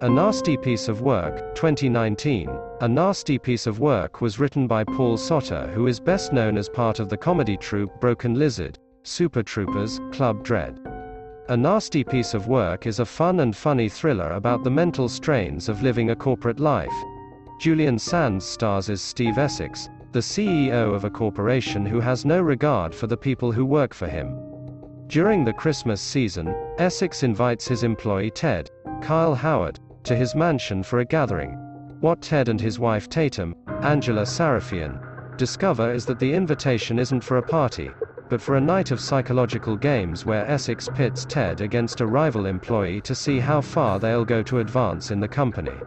A Nasty Piece of Work, 2019. A Nasty Piece of Work was written by Paul Soter, who is best known as part of the comedy troupe Broken Lizard, Super Troopers, Club Dread. A Nasty Piece of Work is a fun and funny thriller about the mental strains of living a corporate life. Julian Sands stars as Steve Essex, the CEO of a corporation who has no regard for the people who work for him. During the Christmas season, Essex invites his employee Ted, Kyle Howard, to his mansion for a gathering. What Ted and his wife Tatum, Angela Sarafyan, discover is that the invitation isn't for a party, but for a night of psychological games where Essex pits Ted against a rival employee to see how far they'll go to advance in the company.